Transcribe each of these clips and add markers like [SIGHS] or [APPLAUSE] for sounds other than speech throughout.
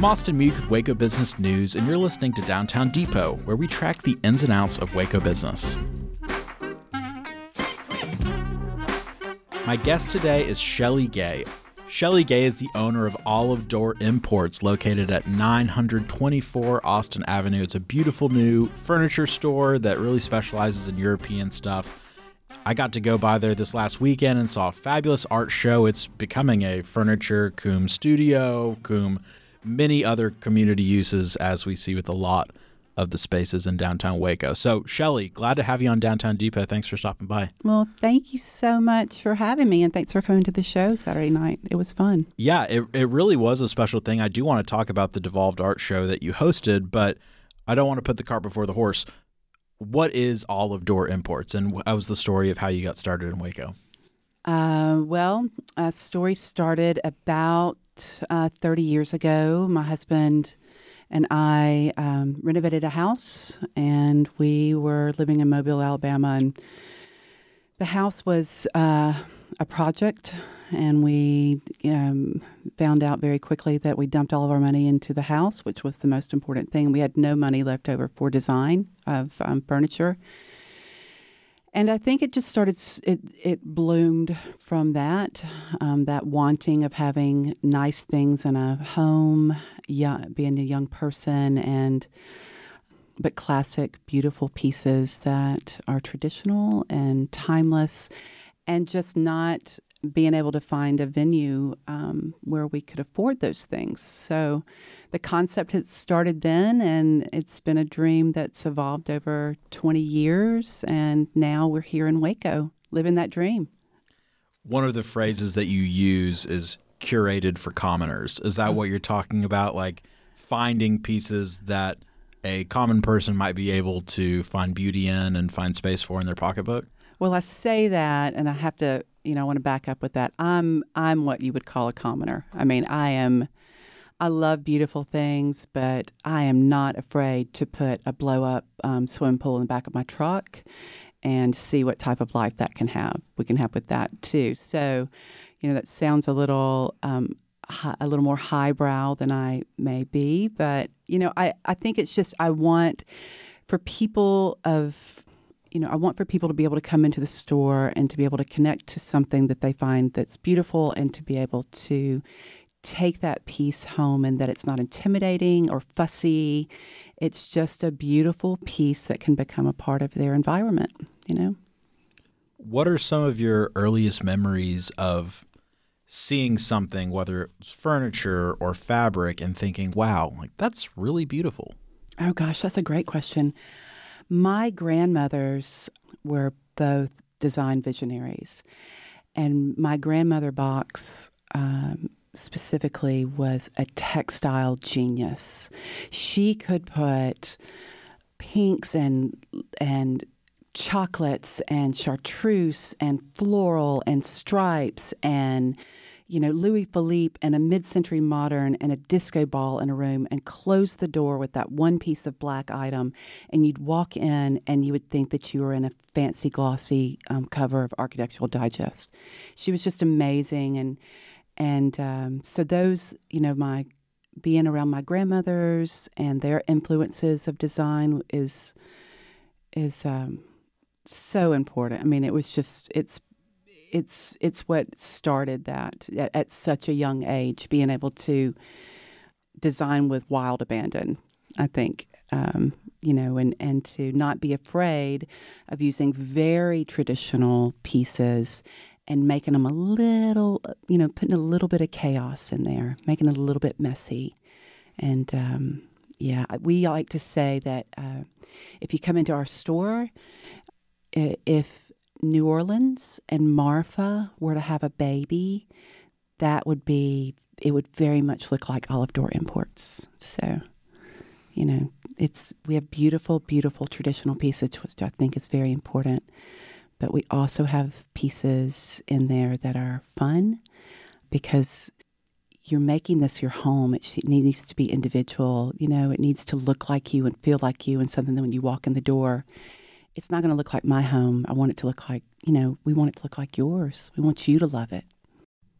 I'm Austin Meek with Waco Business News, and you're listening to Downtown Depot, where we track the ins and outs of Waco business. My guest today is Shelley Gay. Shelley Gay is the owner of Olive Door Imports, located at 924 Austin Avenue. It's a beautiful new furniture store that really specializes in European stuff. I got to go by there this last weekend and saw a fabulous art show. It's becoming a furniture cum studio, cum many other community uses, as we see with a lot of the spaces in downtown Waco. So, Shelley, glad to have you on Downtown Depot. Thanks for stopping by. Well, thank you so much for having me, and thanks for coming to the show Saturday night. It was fun. Yeah, it, it really was a special thing. I do want to talk about the Devolved Art Show that you hosted, but I don't want to put the cart before the horse. What is Olive Door Imports, and what was the story of how you got started in Waco? Uh, well, a story started about uh, 30 years ago. My husband and I um, renovated a house, and we were living in Mobile, Alabama, and the house was uh, a project, and we um, found out very quickly that we dumped all of our money into the house, which was the most important thing. We had no money left over for design of um, furniture. And I think it just started, it, it bloomed from that, um, that wanting of having nice things in a home, young, being a young person, and but classic, beautiful pieces that are traditional and timeless, and just not being able to find a venue um, where we could afford those things. So the concept had started then, and it's been a dream that's evolved over 20 years. And now we're here in Waco living that dream. One of the phrases that you use is curated for commoners. Is that what you're talking about? Like finding pieces that a common person might be able to find beauty in and find space for in their pocketbook? Well, I say that, and I have to, you know, I want to back up with that. I'm, I'm what you would call a commoner. I mean, I am, I love beautiful things, but I am not afraid to put a blow up um, swim pool in the back of my truck and see what type of life that can have. We can have with that too. So, you know, that sounds a little, um, a little more highbrow than I may be, but you know, I, I think it's just I want for people of you know, I want for people to be able to come into the store and to be able to connect to something that they find that's beautiful and to be able to take that piece home and that it's not intimidating or fussy. It's just a beautiful piece that can become a part of their environment, you know? What are some of your earliest memories of seeing something, whether it's furniture or fabric, and thinking, wow, like that's really beautiful? Oh gosh, that's a great question. My grandmothers were both design visionaries, and my grandmother box um, specifically was a textile genius. She could put pinks and and chocolates and chartreuse and floral and stripes and you know, Louis Philippe and a mid century modern and a disco ball in a room and close the door with that one piece of black item. And you'd walk in and you would think that you were in a fancy, glossy um, cover of Architectural Digest. She was just amazing. And, and um, so, those, you know, my being around my grandmothers and their influences of design is, is, um, so important. I mean, it was just, it's it's it's what started that at, at, such a young age, being able to design with wild abandon. I think um, you know, and and to not be afraid of using very traditional pieces and making them a little, you know, putting a little bit of chaos in there, making it a little bit messy, and um, yeah, we like to say that uh, if you come into our store, if New Orleans and Marfa were to have a baby, that would be, it would very much look like Olive Door Imports. So, you know, it's, we have beautiful, beautiful traditional pieces, which I think is very important. But we also have pieces in there that are fun because you're making this your home. It, needs to be individual. You know, it needs to look like you and feel like you, and something that when you walk in the door, it's not going to look like my home. I want it to look like, you know, we want it to look like yours. We want you to love it.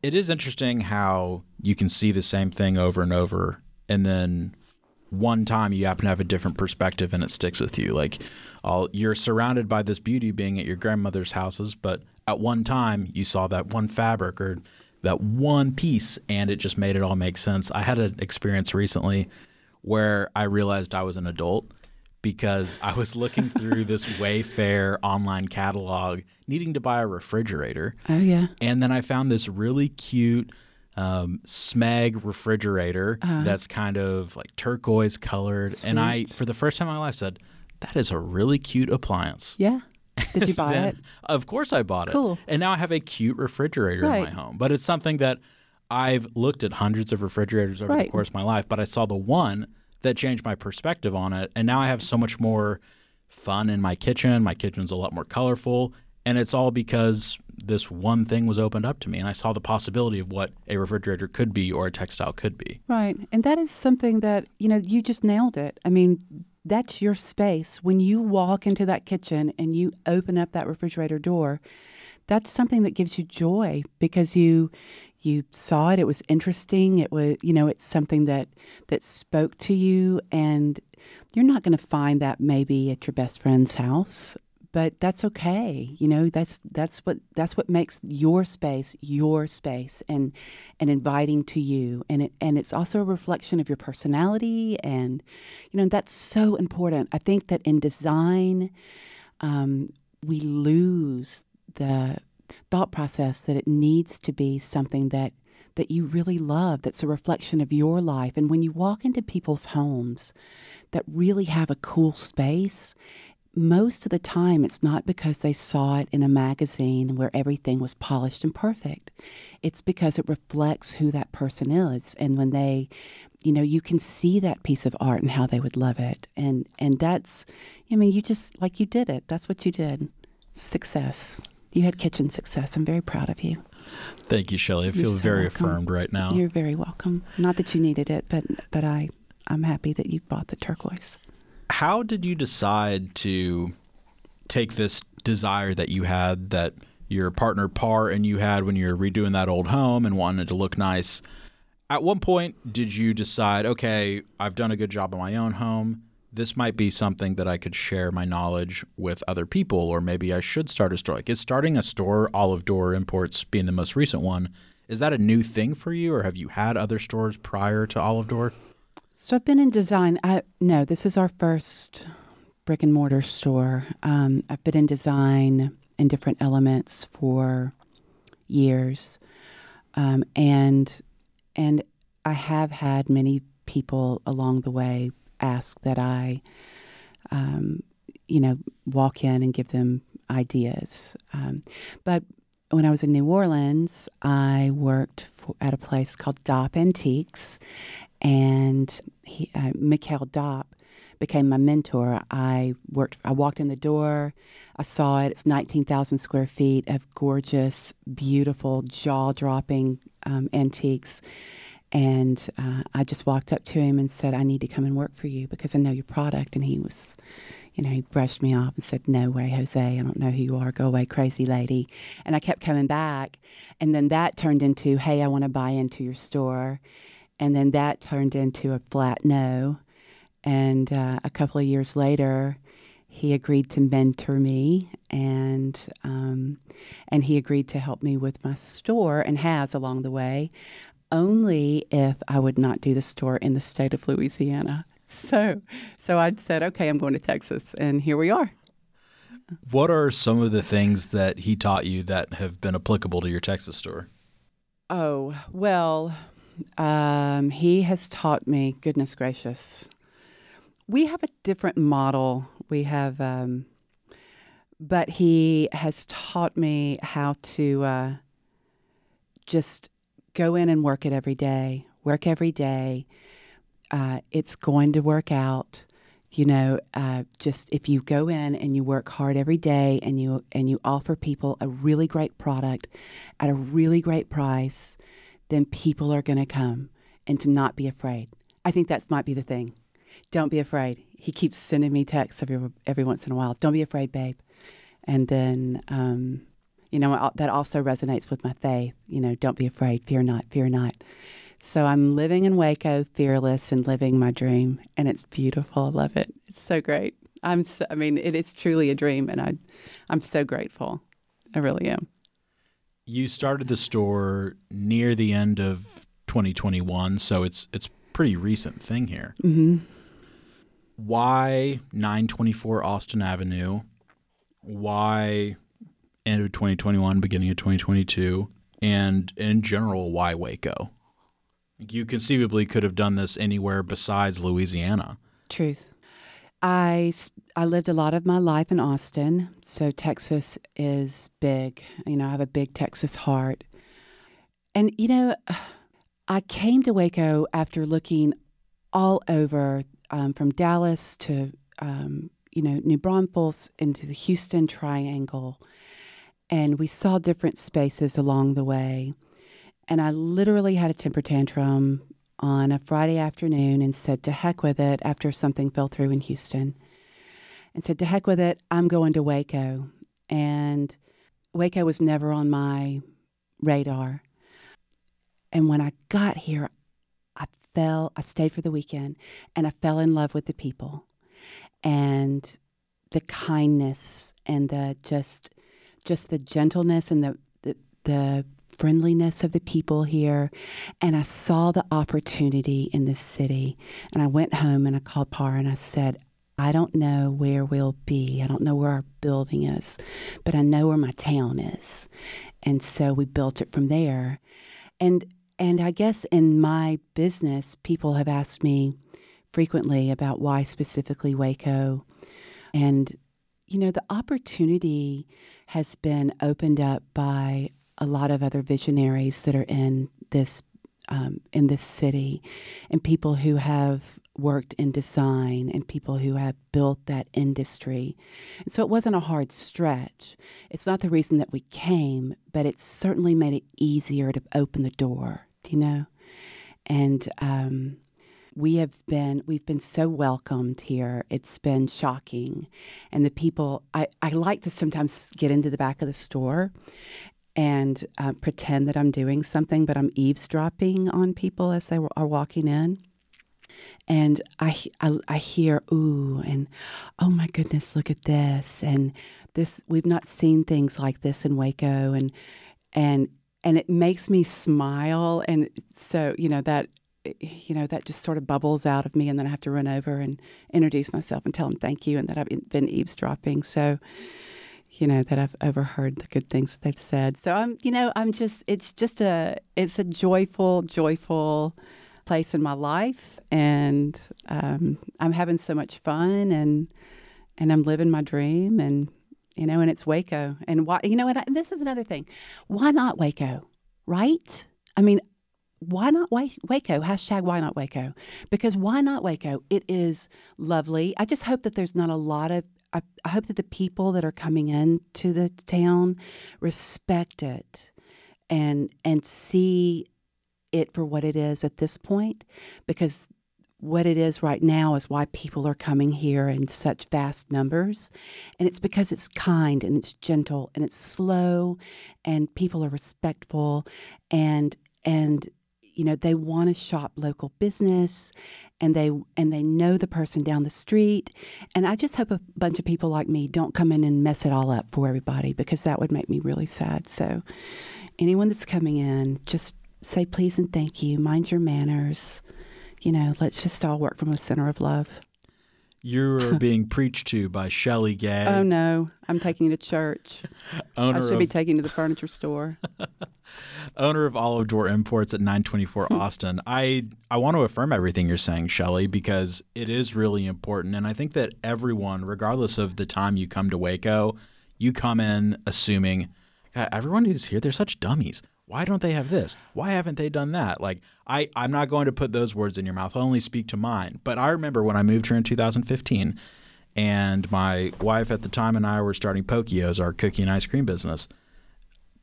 It is interesting how you can see the same thing over and over and then one time you happen to have a different perspective and it sticks with you. Like all you're surrounded by this beauty being at your grandmother's houses, but at one time you saw that one fabric or that one piece and it just made it all make sense. I had an experience recently where I realized I was an adult because I was looking through this [LAUGHS] Wayfair online catalog needing to buy a refrigerator. Oh yeah. And then I found this really cute um, Smeg refrigerator Uh-huh. that's kind of like turquoise colored. And I, for the first time in my life, said, that is a really cute appliance. Yeah. Did you [LAUGHS] buy Then, it? Of course I bought it. Cool. And now I have a cute refrigerator in my home. But it's something that I've looked at hundreds of refrigerators over the course of my life, but I saw the one that changed my perspective on it. And now I have so much more fun in my kitchen. My kitchen's a lot more colorful. And it's all because this one thing was opened up to me and I saw the possibility of what a refrigerator could be or a textile could be. Right. And that is something that, you know, you just nailed it. I mean, that's your space. When you walk into that kitchen and you open up that refrigerator door, that's something that gives you joy because you you saw it, it was interesting, it was you know, it's something that that spoke to you and you're not going to find that maybe at your best friend's house but that's okay you know that's that's what that's what makes your space your space and and inviting to you and it and it's also a reflection of your personality and you know that's so important. I think that in design um, we lose the thought process that it needs to be something that that you really love that's a reflection of your life. And when you walk into people's homes that really have a cool space most of the time it's not because they saw it in a magazine where everything was polished and perfect. It's because it reflects who that person is. And when they you know you can see that piece of art and how they would love it. And and that's i mean you just like you did it. That's what you did. Success you had kitchen success i'm very proud of you Thank you, Shelley. I You're feel so very welcome. affirmed right now. you're very welcome not that you needed it but but i i'm happy that you bought the turquoise how did you decide to take this desire that you had that your partner Par and you had when you were redoing that old home and wanted it to look nice? At one point, did you decide, okay, I've done a good job on my own home. This might be something that I could share my knowledge with other people, or maybe I should start a store. Like, is starting a store, Olive Door Imports being the most recent one, is that a new thing for you, or have you had other stores prior to Olive Door? So I've been in design. I no, this is our first brick and mortar store. Um, I've been in design in different elements for years, um, and and I have had many people along the way ask that I, um, you know, walk in and give them ideas. Um, but when I was in New Orleans, I worked for, at a place called Dop Antiques, and he, uh, Mikhail Dopp became my mentor. I worked. I walked in the door. I saw it. It's nineteen thousand square feet of gorgeous, beautiful, jaw-dropping um, antiques. And uh, I just walked up to him and said, "I need to come and work for you because I know your product." And he was, you know, he brushed me off and said, "No way, Jose. I don't know who you are. Go away, crazy lady." And I kept coming back, and then that turned into, "Hey, I want to buy into your store." And then that turned into a flat no. And uh, a couple of years later, he agreed to mentor me, and um, and he agreed to help me with my store, and has along the way, only if I would not do the store in the state of Louisiana. So, so I'd said, okay, I'm going to Texas, and here we are. What are some of the things that he taught you that have been applicable to your Texas store? Oh well, um, he has taught me. Goodness gracious, we have a different model. We have, um, but he has taught me how to uh, just go in and work it every day. Work every day. Uh, it's going to work out. You know, uh, just if you go in and you work hard every day and you and you offer people a really great product at a really great price, then people are going to come and to not be afraid. I think that might be the thing. Don't be afraid. He keeps sending me texts every every once in a while. Don't be afraid, babe. And then, um, you know, that also resonates with my faith. You know, don't be afraid. Fear not. Fear not. So I'm living in Waco, fearless and living my dream, and it's beautiful. I love it. It's so great. I'm so, I mean, it is truly a dream, and I, I'm so grateful. I really am. You started the store near the end of 2021, so it's it's pretty recent thing here. Mm-hmm. Why 924 Austin Avenue? Why end of 2021, beginning of 2022? And in general, why Waco? You conceivably could have done this anywhere besides Louisiana. Truth. I, I lived a lot of my life in Austin, so Texas is big. You know, I have a big Texas heart. And, you know, [SIGHS] I came to Waco after looking all over um, from Dallas to, um, you know, New Braunfels into the Houston Triangle. And we saw different spaces along the way. And I literally had a temper tantrum on a Friday afternoon and said, to heck with it, after something fell through in Houston. And said, to heck with it, I'm going to Waco. And Waco was never on my radar. And when I got here, I fell, I stayed for the weekend and I fell in love with the people and the kindness and the just, just the gentleness and the, the, the friendliness of the people here. And I saw the opportunity in this city. And I went home and I called Par and I said, I don't know where we'll be. I don't know where our building is, but I know where my town is. And so we built it from there. And and I guess in my business, people have asked me frequently about why specifically Waco. And, you know, the opportunity has been opened up by a lot of other visionaries that are in this um, in this city, and people who have worked in design and people who have built that industry. And so it wasn't a hard stretch. It's not the reason that we came, but it certainly made it easier to open the door you know? And um, we have been we've been so welcomed here. It's been shocking, and the people. I I like to sometimes get into the back of the store and uh, pretend that I'm doing something, but I'm eavesdropping on people as they are walking in. And I, I, I hear ooh and oh my goodness, look at this and this. We've not seen things like this in Waco, and and and it makes me smile and so you know that you know that just sort of bubbles out of me and then i have to run over and introduce myself and tell them thank you and that i've been eavesdropping so you know that i've overheard the good things they've said so i'm you know i'm just it's just a it's a joyful joyful place in my life and um, i'm having so much fun and and i'm living my dream and you know, and it's Waco. And why, you know, and, I, and this is another thing. Why not Waco, right? I mean, why not Waco? Hashtag why not Waco? Because why not Waco? It is lovely. I just hope that there's not a lot of, I, I hope that the people that are coming in to the town respect it and and see it for what it is at this point because what it is right now is why people are coming here in such vast numbers. And it's because it's kind and it's gentle and it's slow and people are respectful and and you know they want to shop local business and they and they know the person down the street. And i just hope a bunch of people like me don't come in and mess it all up for everybody because that would make me really sad. So anyone that's coming in just say please and thank you. Mind your manners. You know, let's just all work from a center of love. You're [LAUGHS] being preached to by Shelley Gay. Oh no, I'm taking you to church. owner I should of, be taking you to the furniture store. [LAUGHS] owner of Olive Door Imports at 924 [LAUGHS] Austin. I I want to affirm everything you're saying, Shelley, because it is really important, and I think that everyone, regardless of the time you come to Waco, you come in assuming everyone who's here they're such dummies why don't they have this? Why haven't they done that? Like I, I'm not going to put those words in your mouth. I'll only speak to mine. But I remember when I moved here in 2015, and my wife at the time and I were starting Pokey O's, our cookie and ice cream business.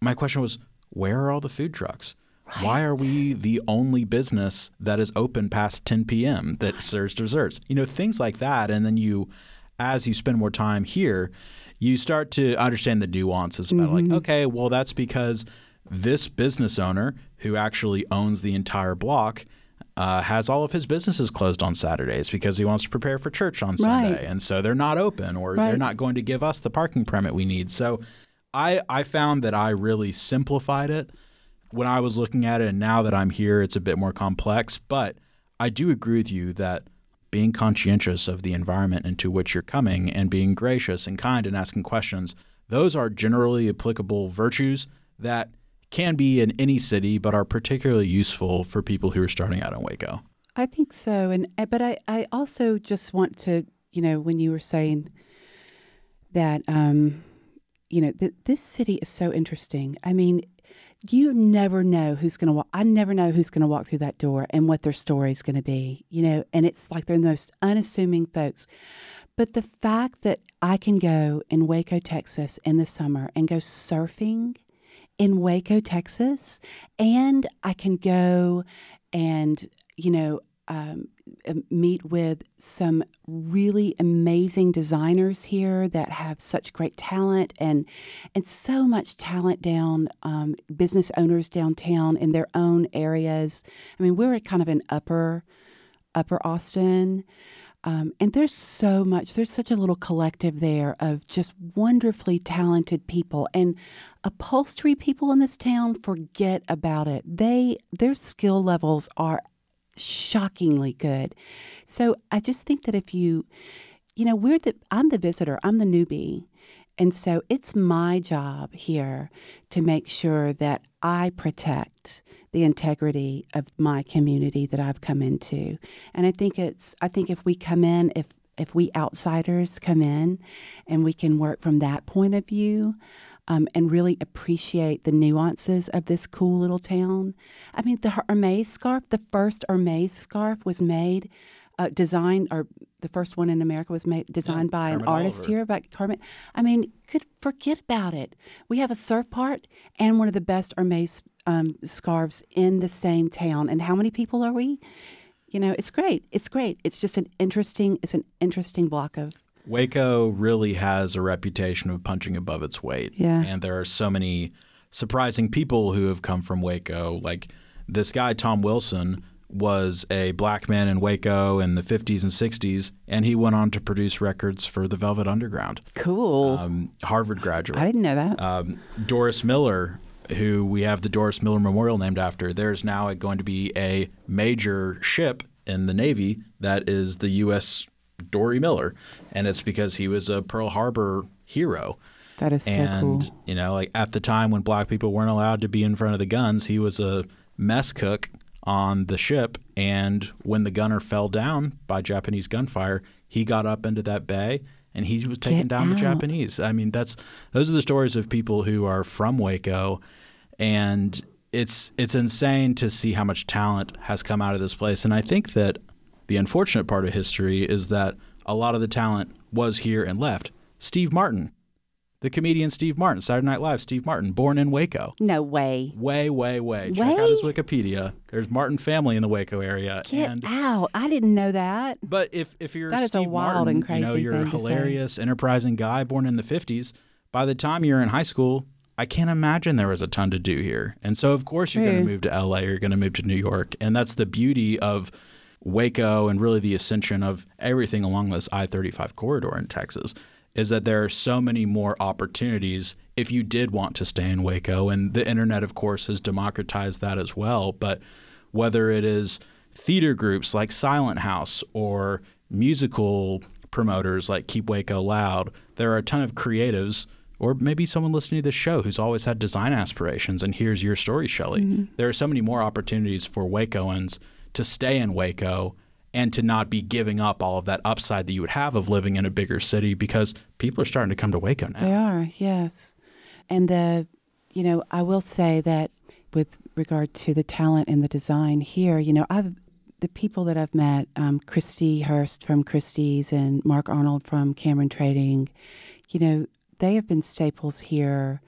My question was, where are all the food trucks? Right. Why are we the only business that is open past 10 p.m. that serves desserts? You know, things like that. And then you, as you spend more time here, you start to understand the nuances about mm-hmm. like, okay, well, that's because this business owner, who actually owns the entire block, uh, has all of his businesses closed on Saturdays because he wants to prepare for church on Sunday, Right. and so they're not open, or they're not going to give us the parking permit we need. So, I I found that I really simplified it when I was looking at it, and now that I'm here, it's a bit more complex. But I do agree with you that being conscientious of the environment into which you're coming and being gracious and kind and asking questions, those are generally applicable virtues that can be in any city, but are particularly useful for people who are starting out in Waco. I think so, and uh, but I, I also just want to you know when you were saying that um, you know th- this city is so interesting. I mean, you never know who's going to walk. I never know who's going to walk through that door and what their story is going to be. You know, and it's like they're the most unassuming folks. But the fact that I can go in Waco, Texas, in the summer and go surfing in Waco, Texas, and I can go and you know um, uh, meet with some really amazing designers here that have such great talent and and so much talent down um, business owners downtown in their own areas. I mean, we're kind of in upper upper Austin. Um, and there's so much, there's such a little collective there of just wonderfully talented people. And upholstery people in this town, forget about it. They, their skill levels are shockingly good. So I just think that if you, you know, we're the, I'm the visitor, I'm the newbie. And so it's my job here to make sure that I protect the integrity of my community that I've come into. And I think it's I think if we come in if if we outsiders come in and we can work from that point of view um, and really appreciate the nuances of this cool little town. I mean, the Hermes scarf, the first Hermes scarf was made, uh, designed, or the first one in America was made designed by an artist Oliver. here, by Kermit. I mean, could forget about it. We have a surf part and one of the best Hermes um, scarves in the same town. And how many people are we? You know, it's great. It's great. It's just an interesting. It's an interesting block of Waco really has a reputation of punching above its weight. Yeah. And there are so many surprising people who have come from Waco. Like this guy, Tom Wilson, was a black man in Waco in the 50s and 60s, and he went on to produce records for the Velvet Underground. cool. Um, Harvard graduate. I didn't know that. Um, Doris Miller, who we have the Doris Miller Memorial named after, there's now going to be a major ship in the Navy that is the U.S. Dory Miller, and it's because he was a Pearl Harbor hero. that is so and cool. you know, like at the time when black people weren't allowed to be in front of the guns, he was a mess cook on the ship. And when the gunner fell down by Japanese gunfire, he got up into that bay and he was taking Get down the. Japanese. I mean, that's those are the stories of people who are from Waco, and it's it's insane to see how much talent has come out of this place. And I think that the unfortunate part of history is that a lot of the talent was here and left. Steve Martin, the comedian Steve Martin, Saturday Night Live, Steve Martin, born in Waco. No way. Way, way, way. Check out his Wikipedia. There's Martin family in the Waco area. Get and out. I didn't know that. but if if you're That is a Steve wild Martin, and you know you're a thing to say. hilarious, enterprising guy born in the '50s. By the time you're in high school, I can't imagine there was a ton to do here. And so, of course, you're going to move to LA. You're going to move to New York, and that's the beauty of Waco and really the ascension of everything along this I-35 corridor in Texas. Is that there are so many more opportunities if you did want to stay in Waco, and the internet, of course, has democratized that as well. But whether it is theater groups like Silent House or musical promoters like Keep Waco Loud, there are a ton of creatives, or maybe someone listening to this show who's always had design aspirations. And here's your story, Shelley. Mm-hmm. There are so many more opportunities for Wacoans to stay in Waco and to not be giving up all of that upside that you would have of living in a bigger city because people are starting to come to Waco now. They are, yes. And the, you know, I will say that with regard to the talent and the design here, you know, I've the people that I've met, um, Christy Hurst from Christie's and Mark Arnold from Cameron Trading, you know, they have been staples here,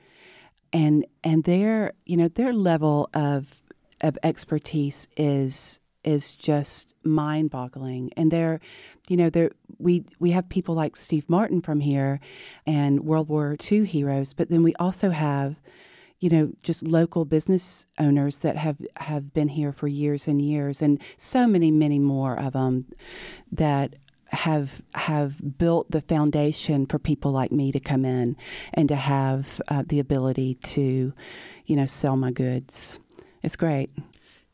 and and their you know their level of of expertise is is just mind boggling and they're you know they're we we have people like Steve Martin from here and World War II heroes but then we also have you know, just local business owners that have, have been here for years and years, and so many, many more of them that have have built the foundation for people like me to come in and to have uh, the ability to, you know, sell my goods. It's great.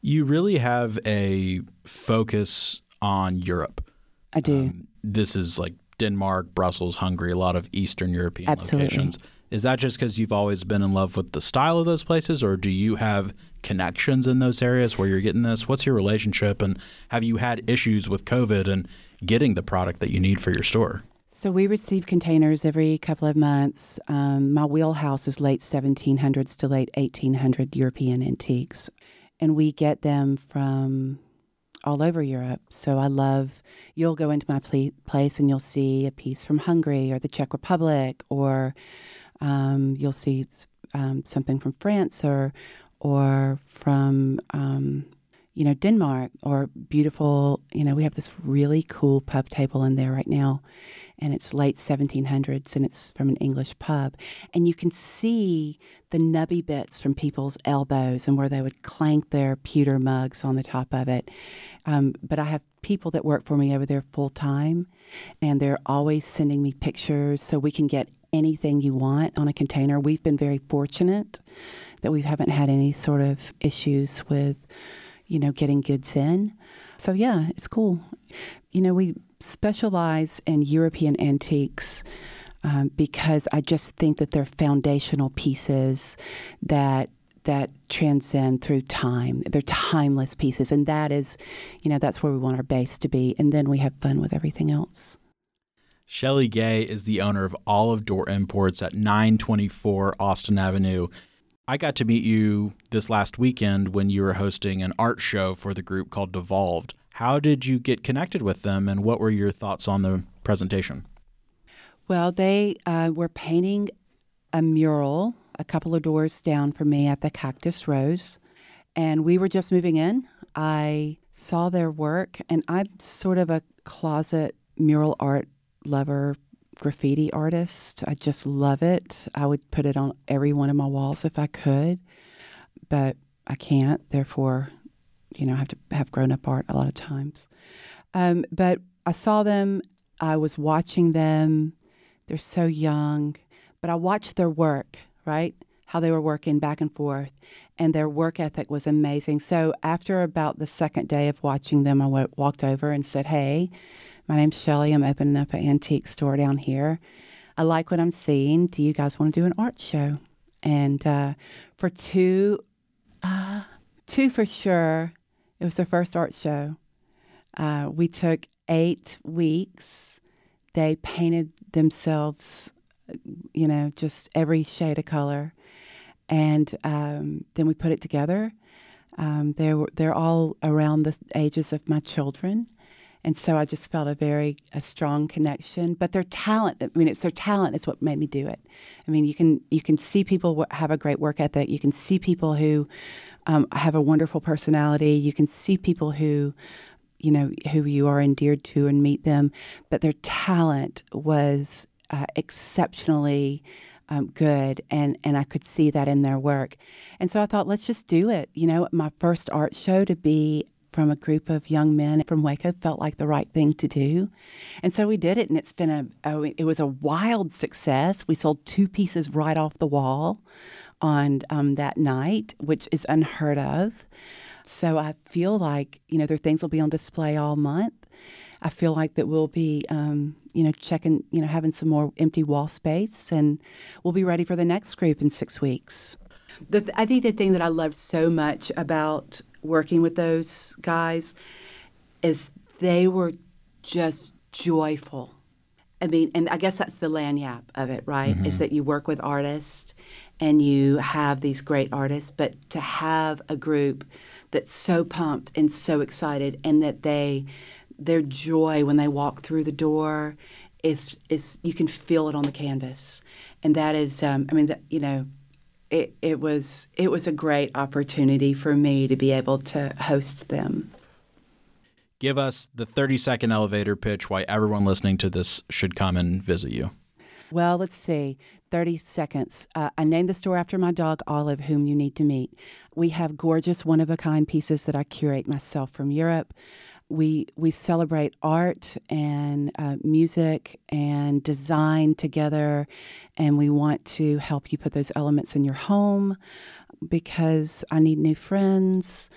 You really have a focus on Europe. I do. Um, this is like Denmark, Brussels, Hungary, a lot of Eastern European Absolutely. locations. Is that just because you've always been in love with the style of those places, or do you have connections in those areas where you're getting this? What's your relationship, and have you had issues with COVID and getting the product that you need for your store? So we receive containers every couple of months. Um, my wheelhouse is late 1700s to late 1800 European antiques, and we get them from all over Europe. So I love, you'll go into my pl- place and you'll see a piece from Hungary or the Czech Republic, or um, you'll see um, something from France or, or from, um, you know, Denmark or beautiful, you know, we have this really cool pub table in there right now and it's late 1700s and it's from an English pub. And you can see the nubby bits from people's elbows and where they would clank their pewter mugs on the top of it. Um, but I have people that work for me over there full time and they're always sending me pictures so we can get anything you want on a container. We've been very fortunate that we haven't had any sort of issues with, you know, getting goods in. So yeah, it's cool. You know, we specialize in European antiques um, because I just think that they're foundational pieces that that transcend through time. They're timeless pieces, and that is, you know, that's where we want our base to be. And then we have fun with everything else. Shelley Gay is the owner of Olive Door Imports at 924 Austin Avenue. I got to meet you this last weekend when you were hosting an art show for the group called Devolved. How did you get connected with them, and what were your thoughts on the presentation? Well, they uh, were painting a mural a couple of doors down from me at the Cactus Rose, and we were just moving in. I saw their work, and I'm sort of a closet mural art lover, graffiti artist. I just love it. I would put it on every one of my walls if I could, but I can't. Therefore, you know, I have to have grown up art a lot of times. Um, but I saw them, I was watching them. They're so young, but I watched their work, right? How they were working back and forth, and their work ethic was amazing. So after about the second day of watching them, I went, walked over and said, Hey, my name's Shelley. I'm opening up an antique store down here. I like what I'm seeing. Do you guys want to do an art show? And uh, for two, uh, two for sure, it was their first art show. Uh, we took eight weeks. They painted themselves, you know, just every shade of color, and um, then we put it together. Um, they're they're all around the ages of my children, and so I just felt a very a strong connection. But their talent, I mean, it's their talent. It's what made me do it. I mean, you can you can see people have a great work ethic. You can see people who um, have a wonderful personality. You can see people who, you know, who you are endeared to and meet them, but their talent was uh, exceptionally um, good, and and I could see that in their work. And so I thought, let's just do it. You know, my first art show to be from a group of young men from Waco felt like the right thing to do. And so we did it, and it's been a, oh, it was a wild success. We sold two pieces right off the wall on um, that night, which is unheard of. So I feel like, you know, their things will be on display all month. I feel like that we'll be, um, you know, checking, you know, having some more empty wall space, and we'll be ready for the next group in six weeks. The, I think the thing that I loved so much about working with those guys is they were just joyful. I mean, and I guess that's the lagniappe of it, right? Mm-hmm. Is that you work with artists and you have these great artists, but to have a group that's so pumped and so excited, and that they their joy when they walk through the door is is you can feel it on the canvas, and that is, um, I mean, that, you know, it it was it was a great opportunity for me to be able to host them. Give us the 30 second elevator pitch why everyone listening to this should come and visit you. Well, let's see. 30 seconds. Uh, I named the store after my dog, Olive, whom you need to meet. We have gorgeous, one of a kind pieces that I curate myself from Europe. We, we celebrate art and uh, music and design together, and we want to help you put those elements in your home because I need new friends.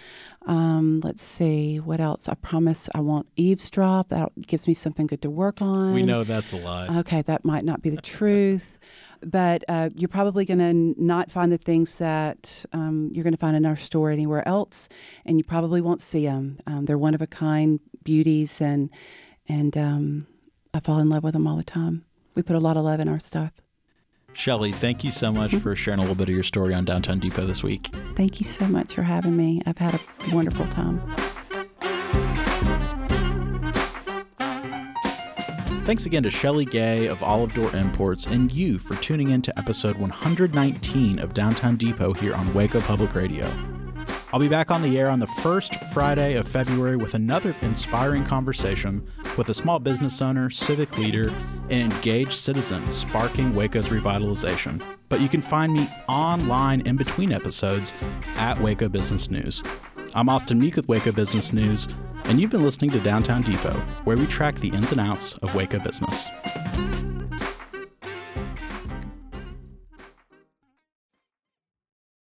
Um, let's see what else. I promise I won't eavesdrop. That gives me something good to work on. We know that's a lie. Okay, that might not be the truth, but uh, you're probably going to not find the things that um, you're going to find in our store anywhere else, and you probably won't see them. Um, they're one of a kind beauties, and and um, I fall in love with them all the time. We put a lot of love in our stuff. Shelley, thank you so much for sharing a little bit of your story on Downtown Depot this week. Thank you so much for having me. I've had a wonderful time. Thanks again to Shelley Gay of Olive Door Imports and you for tuning in to episode 119 of Downtown Depot here on Waco Public Radio. I'll be back on the air on the first Friday of February with another inspiring conversation with a small business owner, civic leader, and engaged citizen sparking Waco's revitalization. But you can find me online in between episodes at Waco Business News. I'm Austin Meek with Waco Business News, and you've been listening to Downtown Depot, where we track the ins and outs of Waco business.